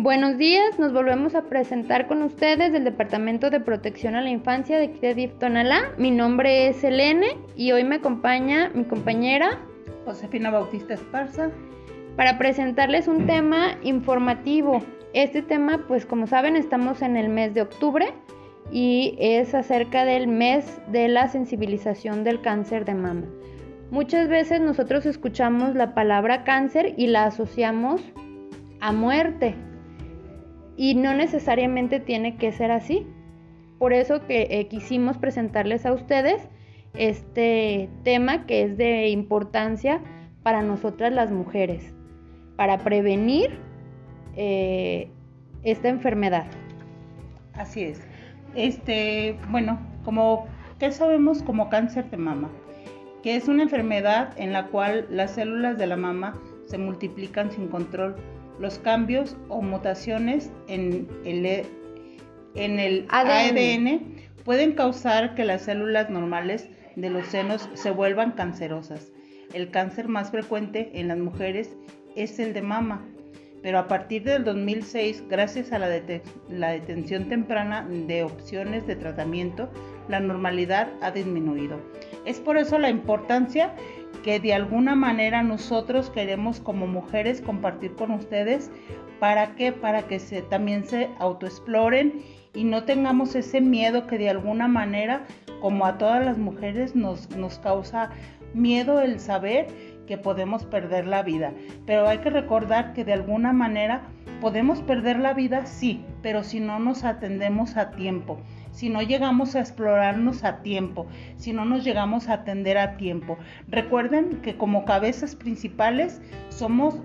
Buenos días, nos volvemos a presentar con ustedes del Departamento de Protección a la Infancia de Kredif Tonalá. Mi nombre es Elene y hoy me acompaña mi compañera Josefina Bautista Esparza para presentarles un tema informativo. Este tema, pues como saben, estamos en el mes de octubre y es acerca del mes de la sensibilización del cáncer de mama. Muchas veces nosotros escuchamos la palabra cáncer y la asociamos a muerte, y no necesariamente tiene que ser así. Por eso que eh, quisimos presentarles a ustedes este tema que es de importancia para nosotras las mujeres, para prevenir eh, esta enfermedad. Así es. Este, bueno, como ¿qué sabemos como cáncer de mama? Que es una enfermedad en la cual las células de la mama se multiplican sin control los cambios o mutaciones en el, e, en el ADN. pueden causar que las células normales de los senos se vuelvan cancerosas. El cáncer más frecuente en las mujeres es el de mama, pero a partir del 2006, gracias a la, la, detención temprana de opciones de tratamiento, la normalidad ha disminuido. Es por eso la importancia que de alguna manera nosotros queremos como mujeres compartir con ustedes. ¿Para qué? Para que se, también se autoexploren y no tengamos ese miedo que de alguna manera, como a todas las mujeres, nos, nos causa miedo el saber que podemos perder la vida. Pero hay que recordar que de alguna manera podemos perder la vida, sí, pero si no nos atendemos a tiempo si no llegamos a explorarnos a tiempo, si no nos llegamos a atender a tiempo. Recuerden que como cabezas principales somos,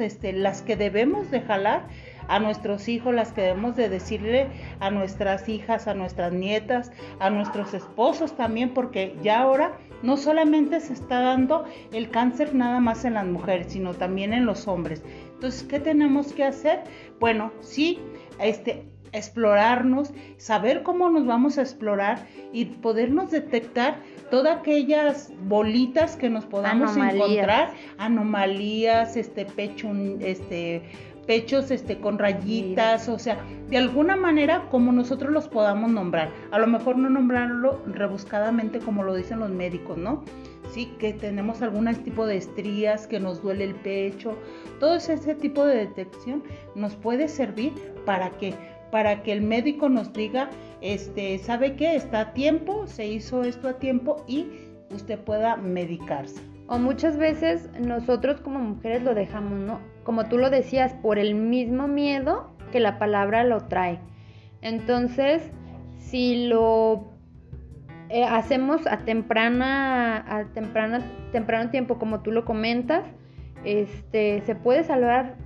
este, las que debemos de jalar a nuestros hijos, las que debemos de decirle a nuestras hijas, a nuestras nietas, a nuestros esposos también, porque ya ahora no solamente se está dando el cáncer nada más en las mujeres, sino también en los hombres. Entonces, ¿qué tenemos que hacer? Bueno, sí, este, explorarnos, saber cómo nos vamos a explorar y podernos detectar todas aquellas bolitas que nos podamos encontrar, anomalías, este pecho, este pechos este con rayitas, o sea, de alguna manera como nosotros los podamos nombrar. A lo mejor no nombrarlo rebuscadamente como lo dicen los médicos, ¿no? Sí, que tenemos algún tipo de estrías, que nos duele el pecho, todo ese tipo de detección nos puede servir para que para que el médico nos diga, este, ¿sabe qué? Está a tiempo, se hizo esto a tiempo y usted pueda medicarse. O muchas veces nosotros como mujeres lo dejamos, ¿no? Como tú lo decías, por el mismo miedo que la palabra lo trae. Entonces, si lo eh, hacemos a temprana, a temprana, temprano tiempo, como tú lo comentas, este, se puede salvar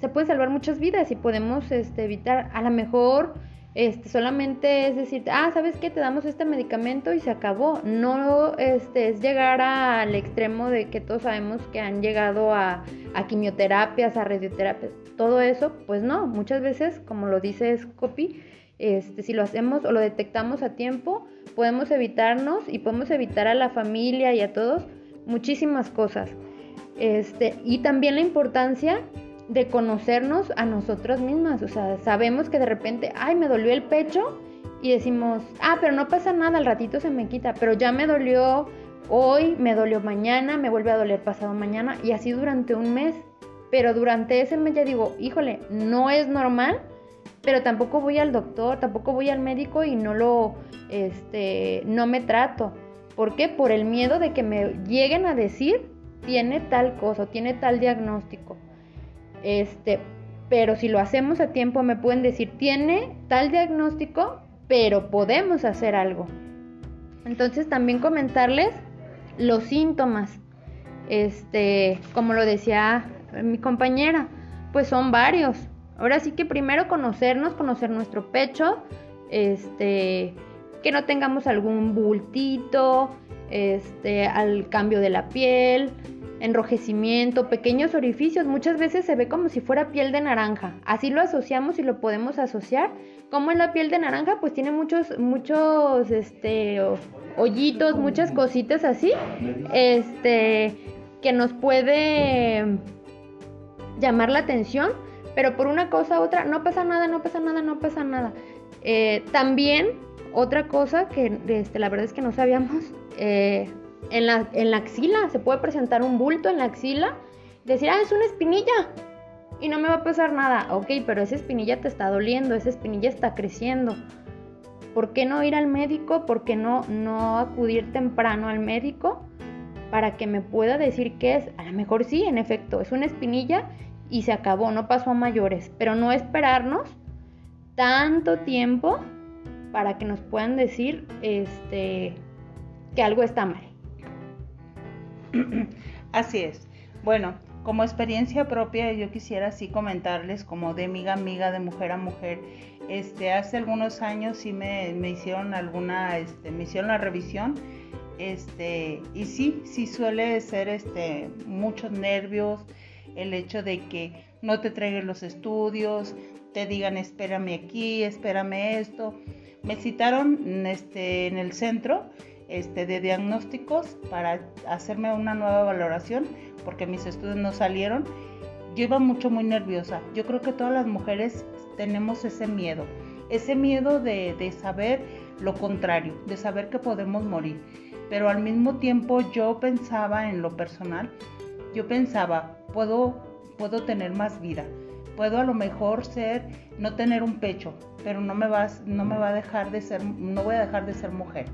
se puede salvar muchas vidas y podemos este, evitar, a lo mejor este, solamente es decir, ah, ¿sabes qué? Te damos este medicamento y se acabó. No este, es llegar al extremo de que todos sabemos que han llegado a, a quimioterapias, a radioterapias, todo eso, pues no, muchas veces, como lo dice Scopy, este, si lo hacemos o lo detectamos a tiempo, podemos evitarnos y podemos evitar a la familia y a todos muchísimas cosas. Este, y también la importancia de conocernos a nosotros mismas. O sea, sabemos que de repente, ay, me dolió el pecho y decimos, ah, pero no pasa nada, al ratito se me quita, pero ya me dolió hoy, me dolió mañana, me vuelve a doler pasado mañana y así durante un mes. Pero durante ese mes ya digo, híjole, no es normal, pero tampoco voy al doctor, tampoco voy al médico y no lo, este, no me trato. ¿Por qué? Por el miedo de que me lleguen a decir, tiene tal cosa, tiene tal diagnóstico. Este, pero si lo hacemos a tiempo me pueden decir, tiene tal diagnóstico, pero podemos hacer algo. Entonces también comentarles los síntomas. Este, como lo decía mi compañera, pues son varios. Ahora sí que primero conocernos, conocer nuestro pecho, este, que no tengamos algún bultito, este, al cambio de la piel, enrojecimiento, pequeños orificios, muchas veces se ve como si fuera piel de naranja. Así lo asociamos y lo podemos asociar. Como en la piel de naranja, pues tiene muchos, muchos, este, hoyitos, muchas cositas así, este, que nos puede llamar la atención, pero por una cosa u otra, no pasa nada, no pasa nada, no pasa nada. Eh, también, otra cosa que este, la verdad es que no sabíamos, eh, en, la, en la axila, se puede presentar un bulto en la axila, decir, ah, es una espinilla, y no me va a pasar nada. Ok, pero esa espinilla te está doliendo, esa espinilla está creciendo. ¿Por qué no ir al médico? ¿Por qué no, no acudir temprano al médico para que me pueda decir qué es? A lo mejor sí, en efecto, es una espinilla y se acabó, no pasó a mayores, pero no esperarnos tanto tiempo para que nos puedan decir este, que algo está mal. Así es. Bueno, como experiencia propia yo quisiera así comentarles como de amiga a amiga, de mujer a mujer. Este, hace algunos años sí me, hicieron alguna, este, me hicieron la revisión. Este, y sí, sí suele ser este, muchos nervios, el hecho de que no te traigan los estudios, te digan espérame aquí, espérame esto. Me citaron este, en el centro este, de diagnósticos para hacerme una nueva valoración porque mis estudios no salieron. Yo iba mucho muy nerviosa. Yo creo que todas las mujeres tenemos ese miedo, ese miedo de, de saber lo contrario, de saber que podemos morir. Pero al mismo tiempo yo pensaba en lo personal, yo pensaba, puedo, puedo tener más vida, puedo a lo mejor ser, no tener un pecho, pero no me, vas, no me va a dejar de ser, no voy a dejar de ser mujer.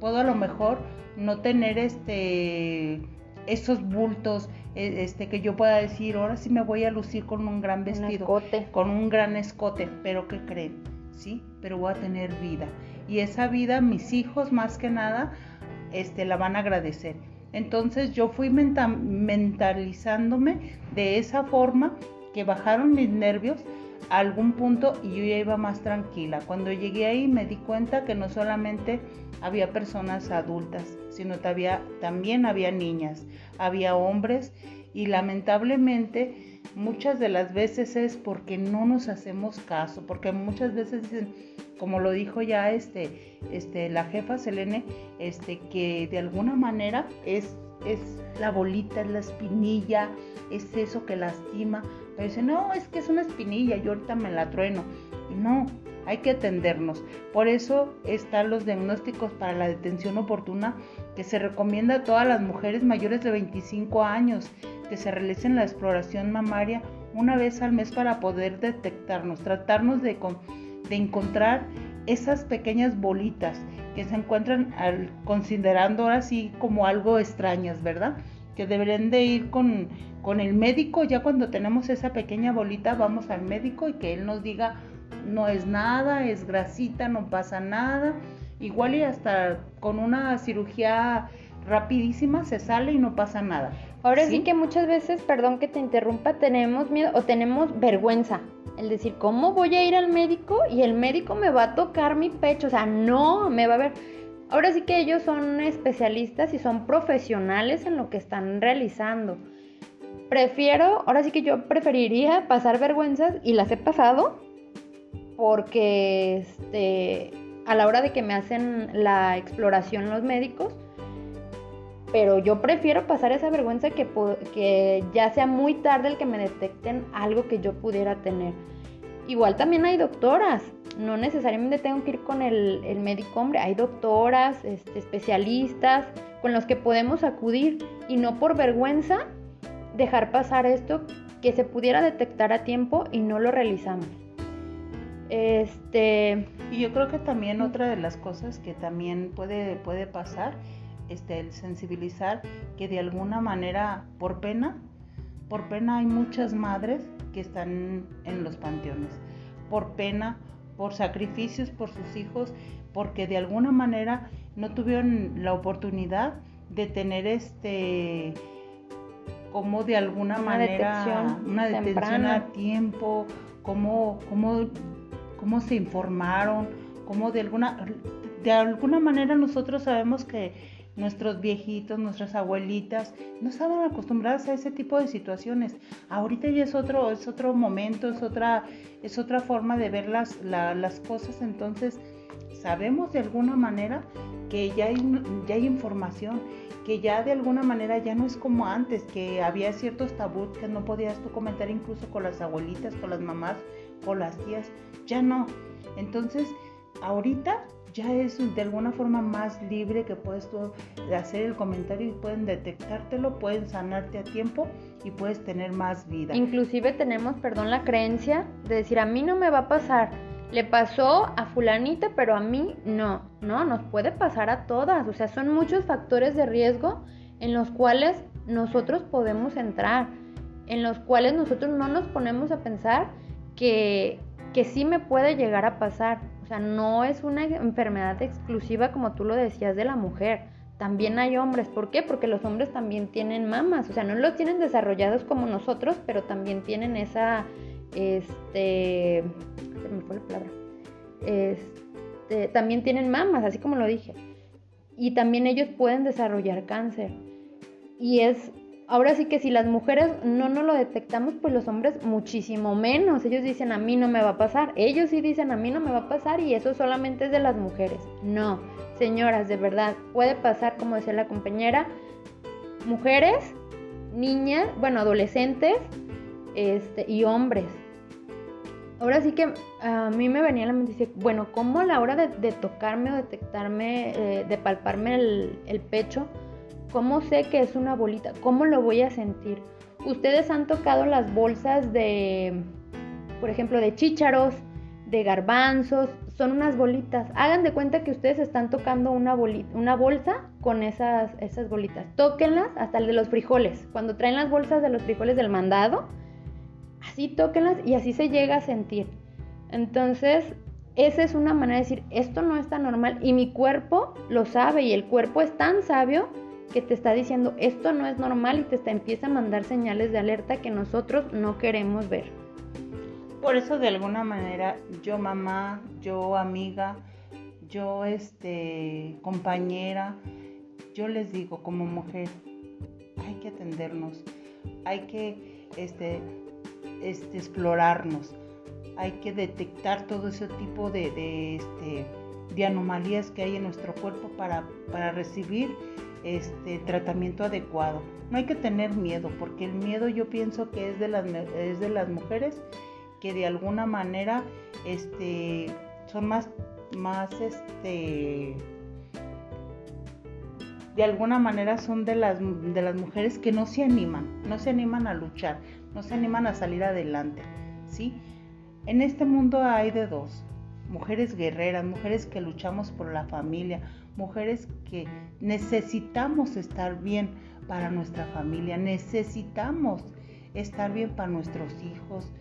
Puedo a lo mejor no tener este esos bultos, e, este, que yo pueda decir, ahora sí me voy a lucir con un gran vestido, con un gran escote, pero ¿qué creen? Sí, pero voy a tener vida. Y esa vida, mis hijos más que nada, este, la van a agradecer. Entonces yo fui mentalizándome de esa forma que bajaron mis nervios a algún punto y yo ya iba más tranquila. Cuando llegué ahí me di cuenta que no solamente había personas adultas, sino también había niñas, había hombres y lamentablemente muchas de las veces es porque no nos hacemos caso, porque muchas veces dicen, como lo dijo ya este, este, la jefa Selene, este, que de alguna manera es, es la bolita, es la espinilla, es eso que lastima, pero dice, no, es que es una espinilla, yo ahorita me la trueno. No, hay que atendernos. Por eso están los diagnósticos para la detención oportuna que se recomienda a todas las mujeres mayores de 25 años que se realicen la exploración mamaria una vez al mes para poder detectarnos, tratarnos de, de encontrar esas pequeñas bolitas que se encuentran al, considerando ahora sí como algo extrañas, ¿verdad? Que deberían de ir con, con el médico, ya cuando tenemos esa pequeña bolita vamos al médico y que él nos diga no es nada, es grasita, no pasa nada. Igual y hasta con una cirugía rapidísima se sale y no pasa nada. Ahora sí, que muchas veces, perdón que te interrumpa, tenemos miedo o tenemos vergüenza. El decir, ¿cómo voy a ir al médico y el médico me va a tocar mi pecho? O sea, no, me va a ver. Ahora sí que ellos son especialistas y son profesionales en lo que están realizando. Prefiero, ahora sí que yo preferiría pasar vergüenzas y las he pasado porque este, a la hora de que me hacen la exploración los médicos, pero yo prefiero pasar esa vergüenza que, que ya sea muy tarde el que me detecten algo que yo pudiera tener. Igual también hay doctoras, no necesariamente tengo que ir con el, médico hombre, hay doctoras, este, especialistas con los que podemos acudir y no por vergüenza dejar pasar esto que se pudiera detectar a tiempo y no lo realizamos. Este. Y yo creo que también otra de las cosas que también puede, puede pasar, este, el sensibilizar que de alguna manera, por pena, por pena hay muchas madres que están en los panteones. Por pena, por sacrificios por sus hijos, porque de alguna manera no tuvieron la oportunidad de tener este como de alguna manera una detención a tiempo, como, como cómo se informaron, cómo de alguna, de alguna manera nosotros sabemos que nuestros viejitos, nuestras abuelitas, no estaban acostumbradas a ese tipo de situaciones. Ahorita ya es otro, es otro momento, es otra, es otra forma de ver las, las cosas. Entonces, sabemos de alguna manera que ya hay, ya hay información, que ya de alguna manera ya no es como antes, que había ciertos tabús que no podías tú comentar incluso con las abuelitas, con las mamás, con las tías, ya no. Entonces, ahorita ya es de alguna forma más libre que puedes tú hacer el comentario y pueden detectártelo, pueden sanarte a tiempo y puedes tener más vida. Inclusive tenemos, perdón, la creencia de decir, a mí no me va a pasar. Le pasó a fulanita, pero a mí no. No, nos puede pasar a todas. O sea, son muchos factores de riesgo en los cuales nosotros podemos entrar, en los cuales nosotros no nos ponemos a pensar que, que sí me puede llegar a pasar. O sea, no es una enfermedad exclusiva como tú lo decías de la mujer. También hay hombres. ¿Por qué? Porque los hombres también tienen mamas. O sea, no los tienen desarrollados como nosotros, pero también tienen esa, este, se me fue la palabra. Este, también tienen mamas, así como lo dije. Y también ellos pueden desarrollar cáncer. Y es ahora sí que si las mujeres no nos lo detectamos, pues los hombres muchísimo menos. Ellos dicen a mí no me va a pasar. Ellos sí dicen a mí no me va a pasar y eso solamente es de las mujeres. No, señoras, de verdad, puede pasar, como decía la compañera, mujeres, niñas, bueno, adolescentes este, y hombres. Ahora sí que a mí me venía la mente, dice, bueno, ¿cómo a la hora de, tocarme o detectarme, eh, de palparme el pecho, ¿Cómo sé que es una bolita? ¿Cómo lo voy a sentir? Ustedes han tocado las bolsas de, por ejemplo, de chícharos, de garbanzos, son unas bolitas. Hagan de cuenta que ustedes están tocando una, bolita, una bolsa con esas, esas bolitas. Tóquenlas hasta el de los frijoles. Cuando traen las bolsas de los frijoles del mandado, así tóquenlas y así se llega a sentir. Entonces, esa es una manera de decir, esto no está normal y mi cuerpo lo sabe y el cuerpo es tan sabio que te está diciendo esto no es normal y te está, empieza a mandar señales de alerta que nosotros no queremos ver. Por eso de alguna manera yo mamá, yo amiga, yo este compañera, yo les digo como mujer, hay que atendernos, hay que este, este explorarnos, hay que detectar todo ese tipo de, de, este, de anomalías que hay en nuestro cuerpo para, para recibir este tratamiento adecuado. No hay que tener miedo, porque el miedo yo pienso que es de las, es de las mujeres que de alguna manera este, son más, más este, de alguna manera son de las, de las mujeres que no se animan, no se animan a luchar, no se animan a salir adelante, ¿sí? En este mundo hay de dos, mujeres guerreras, mujeres que luchamos por la familia, mujeres que necesitamos estar bien para nuestra familia, necesitamos estar bien para nuestros hijos,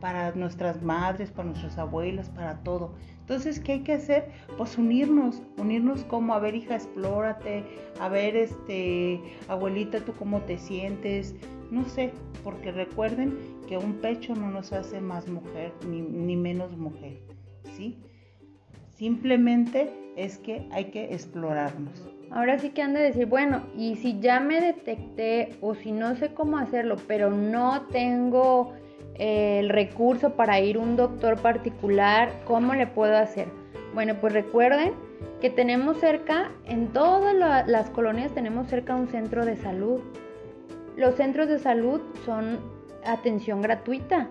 para nuestras madres, para nuestras abuelas, para todo. Entonces, ¿qué hay que hacer? Pues unirnos, unirnos como, a ver, hija, explórate, a ver, este, abuelita, tú cómo te sientes, no sé, porque recuerden que un pecho no nos hace más mujer ni, ni menos mujer, ¿sí? Simplemente es que hay que explorarnos. Ahora sí que han de decir, bueno, y si ya me detecté o si no sé cómo hacerlo, pero no tengo eh, el recurso para ir a un doctor particular, ¿cómo le puedo hacer? Bueno, pues recuerden que tenemos cerca, en todas las colonias tenemos cerca un centro de salud. Los centros de salud son atención gratuita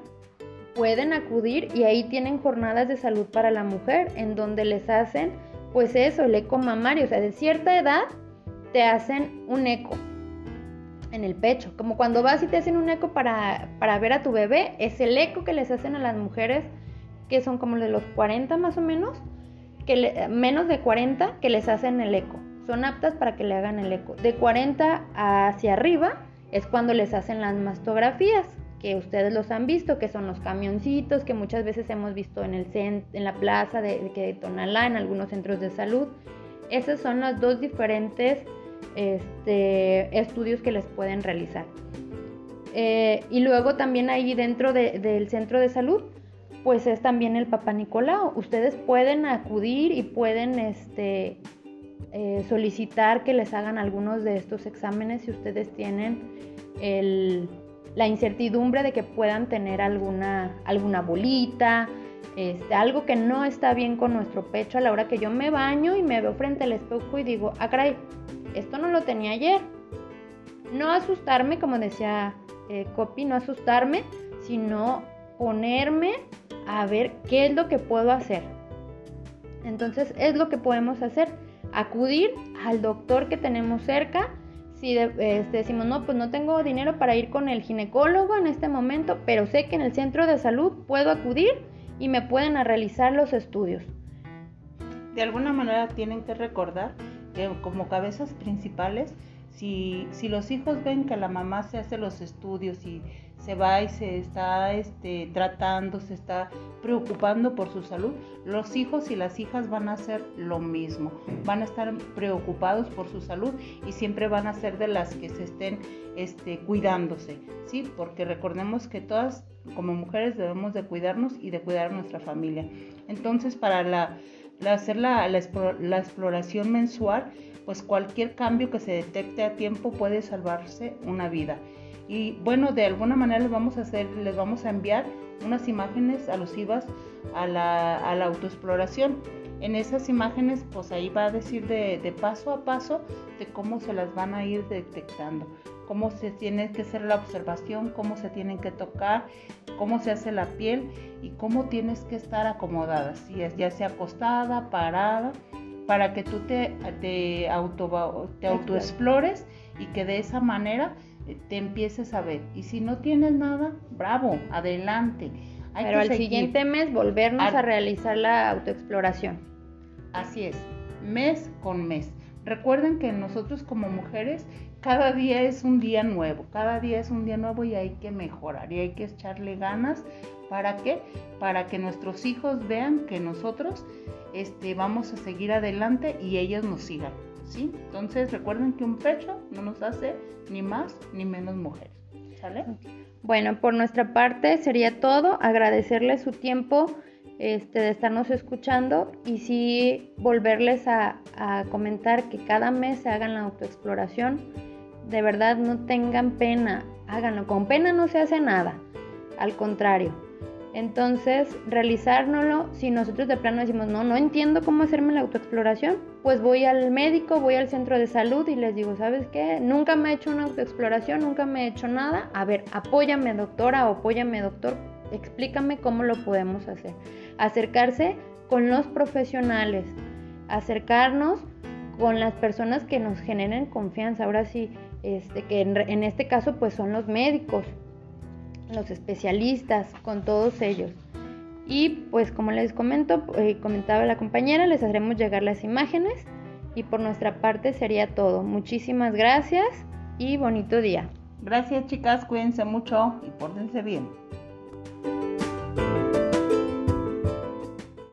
pueden acudir y ahí tienen jornadas de salud para la mujer en donde les hacen pues eso, el eco mamario, o sea, de cierta edad te hacen un eco en el pecho, como cuando vas y te hacen un eco para, para ver a tu bebé, es el eco que les hacen a las mujeres que son como de los 40 más o menos, que menos de 40 que les hacen el eco, son aptas para que le hagan el eco. De 40 hacia arriba es cuando les hacen las mastografías que ustedes los han visto, que son los camioncitos que muchas veces hemos visto en, el en la plaza de, de Tonalá, en algunos centros de salud. Esos son los dos diferentes este, estudios que les pueden realizar. Eh, y luego también ahí dentro del centro de salud, pues es también el Papá Nicolau. Ustedes pueden acudir y pueden este, eh, solicitar que les hagan algunos de estos exámenes si ustedes tienen el, la incertidumbre de que puedan tener alguna, alguna bolita, este, algo que no está bien con nuestro pecho a la hora que yo me baño y me veo frente al espejo y digo, ah, caray, esto no lo tenía ayer. No asustarme, como decía eh, Copy, no asustarme, sino ponerme a ver qué es lo que puedo hacer. Entonces es lo que podemos hacer, acudir al doctor que tenemos cerca. Si este, decimos, no, pues no tengo dinero para ir con el ginecólogo en este momento, pero sé que en el centro de salud puedo acudir y me pueden realizar los estudios. De alguna manera tienen que recordar que como cabezas principales, si, si los hijos ven que la mamá se hace los estudios y se va y se está este, tratando, se está preocupando por su salud, los hijos y las hijas van a hacer lo mismo, van a estar preocupados por su salud y siempre van a ser de las que se estén este, cuidándose, ¿sí? Porque recordemos que todas como mujeres debemos de cuidarnos y de cuidar a nuestra familia. Entonces, para la, hacer la, la, la exploración mensual, pues cualquier cambio que se detecte a tiempo puede salvarse una vida. Y bueno, de alguna manera les vamos a hacer, les vamos a enviar unas imágenes alusivas a la, a la autoexploración. En esas imágenes, pues ahí va a decir de, de, paso a paso de cómo se las van a ir detectando, cómo se tiene que hacer la observación, cómo se tienen que tocar, cómo se hace la piel y cómo tienes que estar acomodada, si es ya sea acostada, parada, para que tú te, te, auto, te autoexplores y que de esa manera te empieces a ver. Y si no tienes nada, bravo, adelante. Pero al siguiente mes volvernos a realizar la autoexploración. Así es, mes con mes. Recuerden que nosotros como mujeres cada día es un día nuevo, cada día es un día nuevo y hay que mejorar y hay que echarle ganas. ¿Para qué? Para que nuestros hijos vean que nosotros este, vamos a seguir adelante y ellos nos sigan. Entonces recuerden que un pecho no nos hace ni más ni menos mujeres. ¿Sale? Bueno, por nuestra parte sería todo. Agradecerles su tiempo este, de estarnos escuchando y sí volverles a, a comentar que cada mes se hagan la autoexploración. De verdad, no tengan pena, háganlo. Con pena no se hace nada. Al contrario, entonces, realizárnoslo, si nosotros de plano decimos, no, no entiendo cómo hacerme la autoexploración, pues voy al médico, voy al centro de salud y les digo, ¿sabes qué? Nunca me he hecho una autoexploración, nunca me he hecho nada. A ver, apóyame doctora o apóyame doctor, explícame cómo lo podemos hacer. Acercarse con los profesionales, acercarnos con las personas que nos generen confianza. Ahora sí, este, que en, en este caso pues son los médicos, los especialistas, con todos ellos. Y pues como les comento, eh, comentaba la compañera, les haremos llegar las imágenes y por nuestra parte sería todo. Muchísimas gracias y bonito día. Gracias chicas, cuídense mucho y pórtense bien.